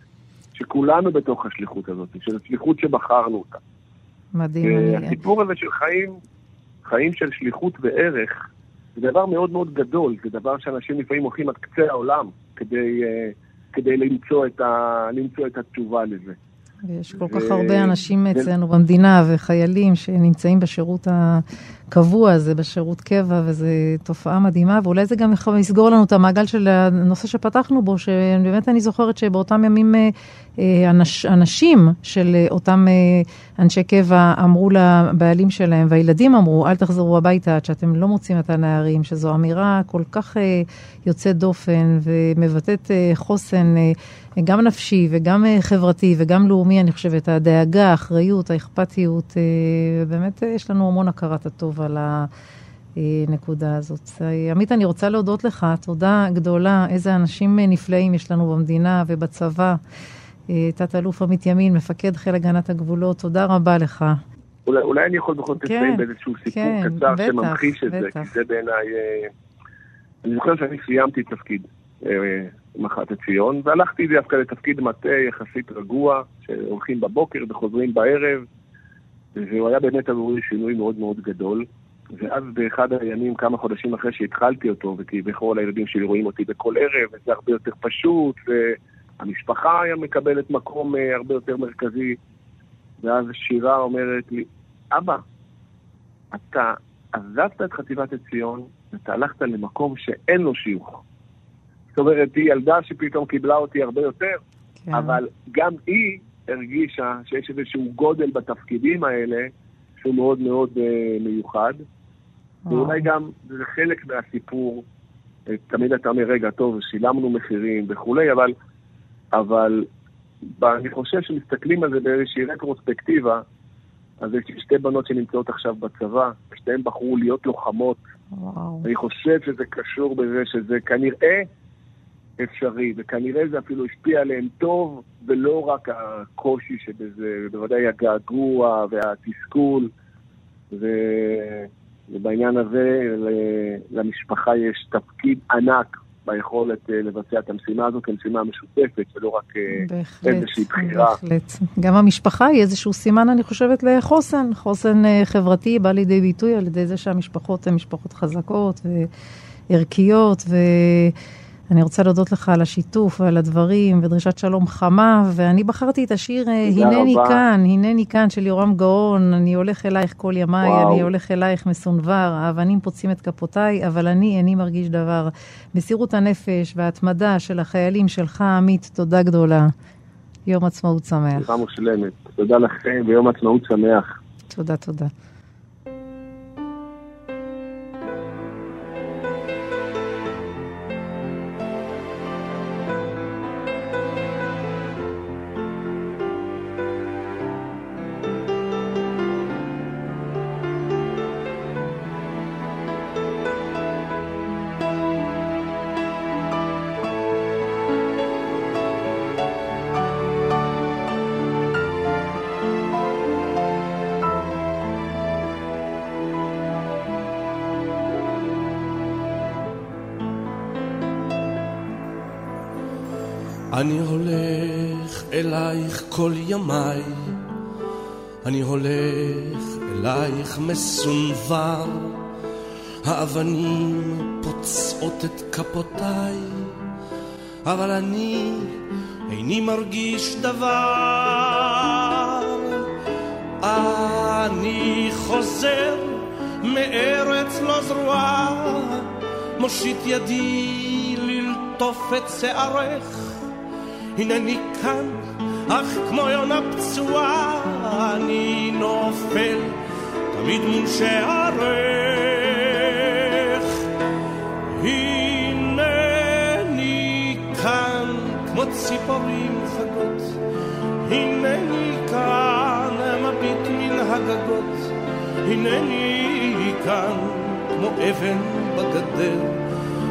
שכולנו בתוך השליחות הזאת, של השליחות שבחרנו אותה. מדהים. הסיפור הזה של חיים, חיים של שליחות וערך, זה דבר מאוד מאוד גדול, זה דבר שאנשים לפעמים הולכים עד קצה העולם כדי, אה, כדי למצוא, את ה, למצוא את התשובה לזה. ויש כל כך הרבה אנשים אצלנו במדינה וחיילים שנמצאים בשירות הקבוע הזה, בשירות קבע, וזו תופעה מדהימה, ואולי זה גם יכול לסגור לנו את המעגל של הנושא שפתחנו בו, שבאמת אני זוכרת שבאותם ימים אה, אה, אנש, אנשים של אותם אה, אנשי קבע אמרו לבעלים שלהם, והילדים אמרו, אל תחזרו הביתה עד שאתם לא מוצאים את הנערים, שזו אמירה כל כך יוצאת דופן ומבטאת חוסן. גם נפשי וגם אה, חברתי וגם לאומי, אני חושבת, הדאגה, האחריות, האכפתיות, אה, באמת אה, יש לנו המון הכרת הטוב על הנקודה הזאת. עמית, אני רוצה להודות לך, תודה גדולה, איזה אנשים נפלאים יש לנו במדינה ובצבא. תת-אלוף עמית ימין, מפקד חיל הגנת הגבולות, תודה רבה לך. אולי, אולי אני יכול בכל זאת לסיים כן, באיזשהו סיפור כן, קצר בטח, שממחיש את בטח. זה, כי זה בעיניי... אני זוכר שאני סיימתי תפקיד. מח"ט עציון, והלכתי דווקא לתפקיד מטה יחסית רגוע, שהולכים בבוקר וחוזרים בערב, והוא היה באמת עבורי שינוי מאוד מאוד גדול. ואז באחד הימים, כמה חודשים אחרי שהתחלתי אותו, וכביכול הילדים שלי רואים אותי בכל ערב, וזה הרבה יותר פשוט, והמשפחה היה מקבלת מקום אה, הרבה יותר מרכזי. ואז שירה אומרת לי, אבא, אתה עזבת את חטיבת עציון, ואתה הלכת למקום שאין לו שיוך. זאת אומרת, היא ילדה שפתאום קיבלה אותי הרבה יותר, כן. אבל גם היא הרגישה שיש איזשהו גודל בתפקידים האלה, שהוא מאוד מאוד uh, מיוחד. ואולי גם זה חלק מהסיפור. אה, תמיד אתה אומר, רגע, טוב, שילמנו מחירים וכולי, אבל, אבל אני חושב שמסתכלים על זה באיזושהי רטרוספקטיבה, אז יש שתי בנות שנמצאות עכשיו בצבא, שתיהן בחרו להיות לוחמות. וואו. אני חושב שזה קשור בזה שזה כנראה אפשרי, וכנראה זה אפילו השפיע עליהם טוב, ולא רק הקושי שבזה, ובוודאי הגעגוע והתסכול. ו... ובעניין הזה למשפחה יש תפקיד ענק ביכולת אה, לבצע את המשימה הזו כמשימה משותפת, ולא רק אה, בהחלט, איזושהי בחירה. בהחלט. גם המשפחה היא איזשהו סימן, אני חושבת, לחוסן. חוסן אה, חברתי בא לידי ביטוי על ידי זה שהמשפחות הן משפחות חזקות וערכיות, ו... אני רוצה להודות לך על השיתוף ועל הדברים ודרישת שלום חמה, ואני בחרתי את השיר "הנני רבה. כאן, הנני כאן" של יורם גאון, אני הולך אלייך כל ימיי, וואו. אני הולך אלייך מסונבר, האבנים פוצים את כפותיי, אבל אני איני מרגיש דבר. מסירות הנפש וההתמדה של החיילים שלך, עמית, תודה גדולה. יום עצמאות שמח. תודה מושלמת. תודה לכם ויום עצמאות שמח. תודה, תודה. אני הולך אלייך כל ימיי, אני הולך אלייך מסונבר, האבנים פוצעות את כפותיי, אבל אני איני מרגיש דבר. אני חוזר מארץ לא זרועה, מושיט ידי ללטוף את שערך. הנני כאן, אך כמו יונה פצועה, אני נופל תמיד מול שערך. הנני כאן, כמו ציפורים חגות, הנני כאן, מביט מן הגגות, הנני כאן, כמו אבן בגדר,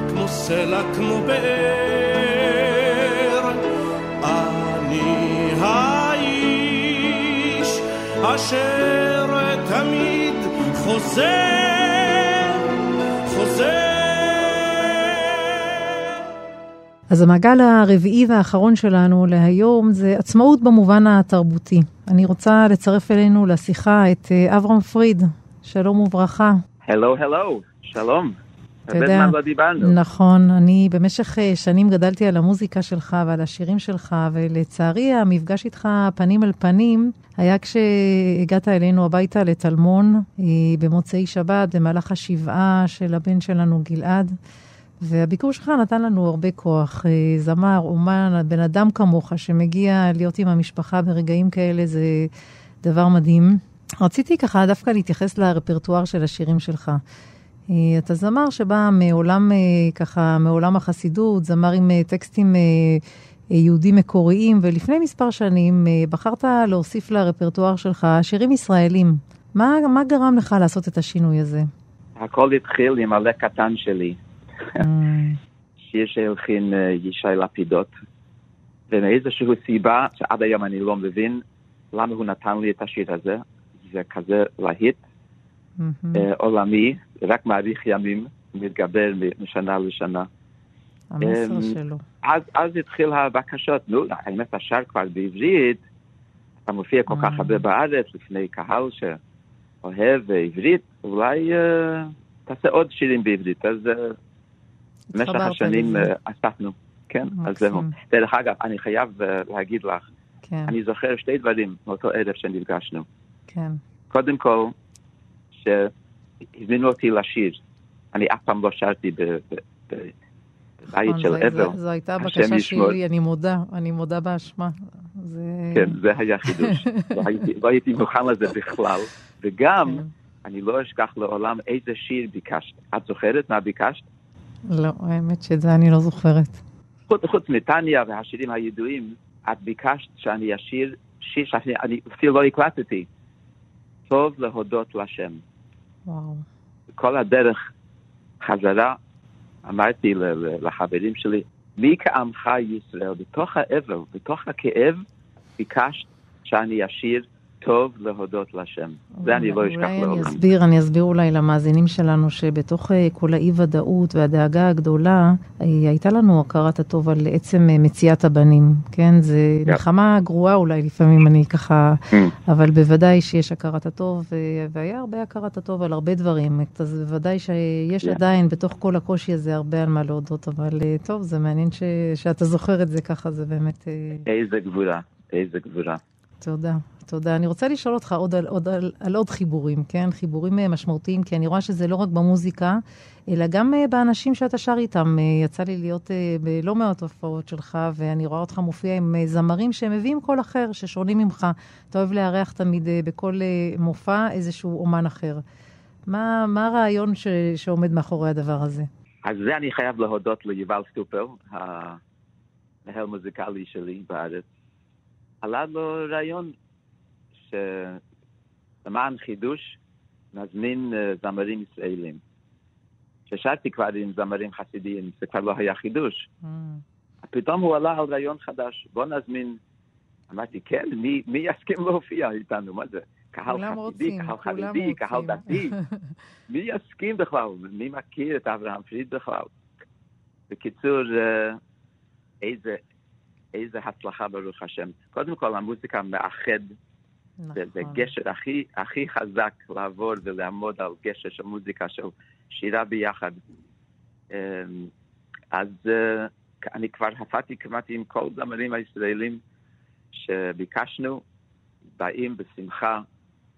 כמו סלע, כמו באר. אשר תמיד חוזר, חוזר. אז המעגל הרביעי והאחרון שלנו להיום זה עצמאות במובן התרבותי. אני רוצה לצרף אלינו לשיחה את אה, אברהם פריד. שלום וברכה. הלו, הלו, שלום. אתה יודע, לא דיברנו. נכון, אני במשך אה, שנים גדלתי על המוזיקה שלך ועל השירים שלך, ולצערי המפגש איתך פנים אל פנים היה כשהגעת אלינו הביתה לטלמון אה, במוצאי שבת, במהלך השבעה של הבן שלנו גלעד. והביקור שלך נתן לנו הרבה כוח. אה, זמר, אומן, בן אדם כמוך שמגיע להיות עם המשפחה ברגעים כאלה זה דבר מדהים. רציתי ככה דווקא להתייחס לרפרטואר של השירים שלך. אה, אתה זמר שבא מעולם, אה, ככה, מעולם החסידות, זמר עם אה, טקסטים יהודים מקוריים, ולפני מספר שנים בחרת להוסיף לרפרטואר שלך שירים ישראלים. מה, מה גרם לך לעשות את השינוי הזה? הכל התחיל עם עלה קטן שלי. [laughs] שיר שהלחין ישי לפידות, ומאיזושהי סיבה שעד היום אני לא מבין למה הוא נתן לי את השיר הזה, זה כזה להיט עולמי, רק מאריך ימים, מתגבר משנה לשנה. המסר אמ, שלו. אז, אז התחיל הבקשות, נו, האמת השאר כבר בעברית, אתה מופיע כל כך הרבה בארץ לפני קהל אוהב עברית, אולי אה, תעשה עוד שירים בעברית. אז אה, במשך השנים. אה, אספנו. כן, אז. זהו. דרך אגב, אני חייב אה, להגיד לך, כן, אני זוכר שתי דברים מאותו ערב שנפגשנו. כן. קודם כל, שהזמינו אותי לשיר. אני אף פעם לא שרתי בבית נכון, של אבל. זו- הייתה בקשה. שלי, אני מודה, אני מודה באשמה. כן, זה היה חידוש. לא הייתי- לא מוכן לזה בכלל. וגם, כן. אני לא אשכח לעולם איזה שיר ביקשת. את זוכרת מה ביקשת? לא, האמת שאת זה אני לא זוכרת. חוץ, מטניה והשירים הידועים, את ביקשת שאני אשיר שיר שאני אני אפילו לא הקלטתי. טוב להודות לשם. וואו. כל הדרך חזרה, אמרתי לחברים שלי, מי כעמך ישראל, בתוך האבל, בתוך הכאב, ביקשת שאני אשיר טוב להודות לשם. זה אני לא אשכח אולי אני לעולם. אסביר, אני אסביר אולי למאזינים שלנו שבתוך אה, כל האי-ודאות והדאגה הגדולה, אה, הייתה לנו הכרת הטוב על עצם אה, מציאת הבנים, כן? זה כן. מלחמה גרועה אולי לפעמים, אני ככה, Mm. אבל בוודאי שיש הכרת הטוב, והיה הרבה הכרת הטוב על הרבה דברים, אז בוודאי שיש כן. עדיין בתוך כל הקושי הזה הרבה על מה להודות, אבל טוב, זה מעניין שאתה זוכר את זה ככה, זה באמת... איזה גבורה, איזה גבורה. תודה, תודה. אני רוצה לשאול אותך עוד על עוד, על, על עוד חיבורים, כן? חיבורים אה, משמעותיים, כי אני רואה שזה לא רק במוזיקה, אלא גם אה, באנשים שאתה שר איתם. אה, יצא לי להיות בלא מעט הופעות שלך, ואני רואה אותך מופיע עם זמרים שמביאים קול אחר, ששונים ממך. אתה אוהב לארח תמיד בכל מופע איזשהו אומן אחר. מה, מה הרעיון ש, שעומד מאחורי הדבר הזה? אז זה אני חייב להודות ליובל סטופר, המנהל מוזיקלי שלי בארץ. עלה לו רעיון שלמען חידוש נזמין אה, זמרים ישראלים. כששרתי כבר עם זמרים חסידיים, זה כבר לא היה חידוש. Mm, פתאום הוא עלה על רעיון חדש, בוא נזמין. אמרתי, כן, מי, מי יסכים להופיע איתנו? מה זה? קהל חסידי, רוצים, קהל חרדי, קהל. דתי. [laughs] מי יסכים בכלל? מי מכיר את אברהם פריד בכלל? בקיצור, אה, איזה, איזה הצלחה ברוך השם. קודם כל, המוזיקה מאחד, זה, זה נכון. גשר הכי, הכי חזק לעבור ולעמוד על גשר של מוזיקה, של שירה ביחד. אה, אז אה, אני כבר הפעתי כמעט עם כל זמרים הישראלים שביקשנו, באים בשמחה,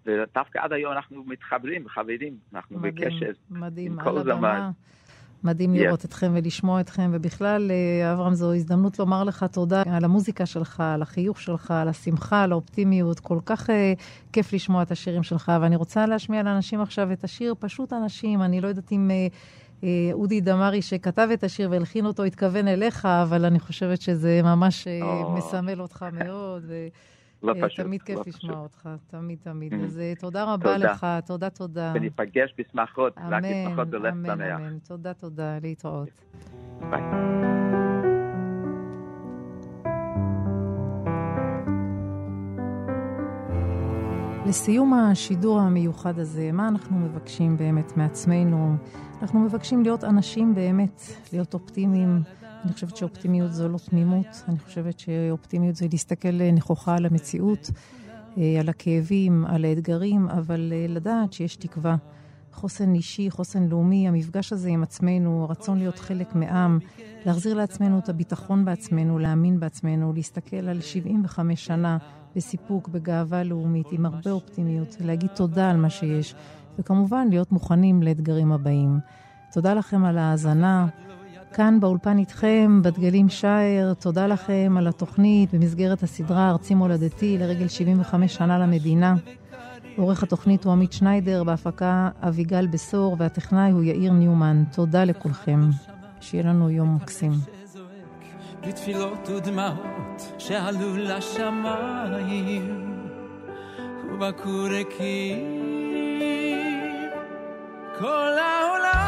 ודווקא עד היום אנחנו מתחברים, חברים, אנחנו מדהים, בקשר. מדהים, עם על כל הבמה. מדהים Yes. לראות אתכם ולשמוע אתכם, ובכלל, אה, אברהם, זו הזדמנות לומר לך תודה על המוזיקה שלך, על החיוך שלך, על השמחה, על האופטימיות. כל כך אה, כיף לשמוע את השירים שלך, ואני רוצה להשמיע לאנשים עכשיו את השיר פשוט אנשים. אני לא יודעת אם אה, אה, אודי דמארי, שכתב את השיר והלחין אותו, התכוון אליך, אבל אני חושבת שזה ממש אה, או. מסמל אותך מאוד. ו... לא פשוט, תמיד כיף לא לשמוע פשוט. אותך, תמיד תמיד. Mm. אז אה, תודה רבה תודה. לך, תודה, תודה. וניפגש בשמחות, רק בשמחות בלב אמן, שמח. אמן. תודה, תודה, להתראות. ביי. לסיום השידור המיוחד הזה, מה אנחנו מבקשים באמת מעצמנו? אנחנו מבקשים להיות אנשים באמת, להיות אופטימיים. אני חושבת שאופטימיות זו לא תמימות, אני חושבת שאופטימיות זה להסתכל נכוחה על המציאות, אה, על הכאבים, על האתגרים, אבל אה, לדעת שיש תקווה. חוסן אישי, חוסן לאומי, המפגש הזה עם עצמנו, הרצון להיות חלק מעם, להחזיר לעצמנו את הביטחון בעצמנו, להאמין בעצמנו, להסתכל על 75 שנה בסיפוק, בגאווה לאומית, עם הרבה אופטימיות, להגיד תודה על מה שיש, וכמובן להיות מוכנים לאתגרים הבאים. תודה לכם על ההאזנה. כאן באולפן איתכם, בדגלים שער, תודה לכם על התוכנית במסגרת הסדרה ארצי מולדתי לרגל 75 שנה למדינה. עורך התוכנית הוא עמית שניידר, בהפקה אביגל בשור, והטכנאי הוא יאיר ניומן. תודה לכולכם. שיהיה לנו יום מקסים. בתפילות ודמעות כל העולם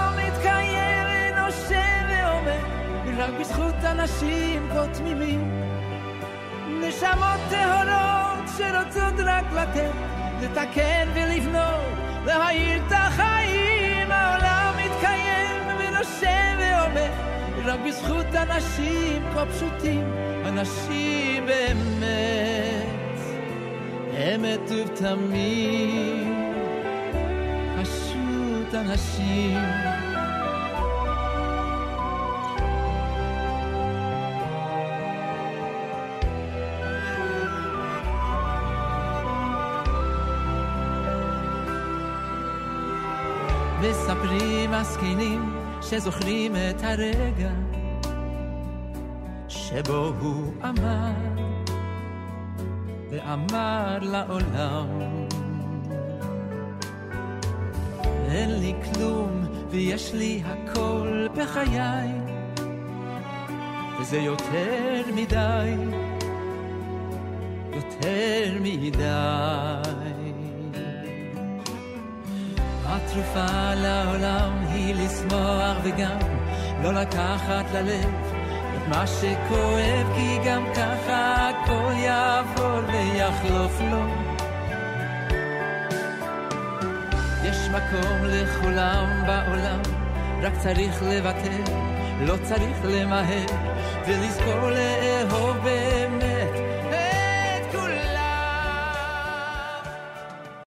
רק בזכות אנשים כה תמימים נשמות טהורות שרוצות רק לתת לתקן ולבנות להאיר את החיים העולם מתקיים ונושם ועומד רק בזכות אנשים כה פשוטים, אנשים באמת, אמת ובתמים. בזכות אנשים. מספרים הזקנים שזוכרים את הרגע שבו הוא אמר ואמר לעולם אין לי כלום ויש לי הכל בחיי וזה יותר מדי, יותר מדי התרופה לעולם היא לשמוח וגם לא לקחת ללב את מה שכואב כי גם ככה הכל יעבור ויחלוף לו. יש מקום לכולם בעולם רק צריך לוותר לא צריך למהר ולזכור לאהוב